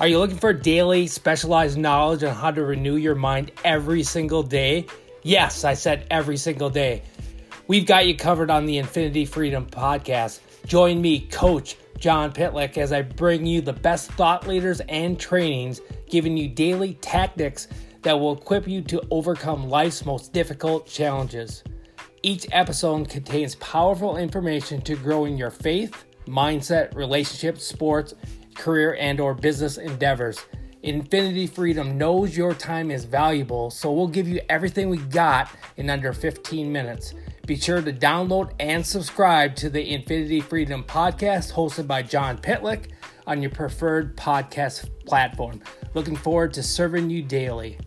Are you looking for daily specialized knowledge on how to renew your mind every single day? Yes, I said every single day. We've got you covered on the Infinity Freedom podcast. Join me, Coach John Pitlick, as I bring you the best thought leaders and trainings, giving you daily tactics that will equip you to overcome life's most difficult challenges. Each episode contains powerful information to grow in your faith, mindset, relationships, sports, career, and or business endeavors. Infinity Freedom knows your time is valuable, so we'll give you everything we got in under 15 minutes. Be sure to download and subscribe to the Infinity Freedom podcast hosted by John Pitlick on your preferred podcast platform. Looking forward to serving you daily.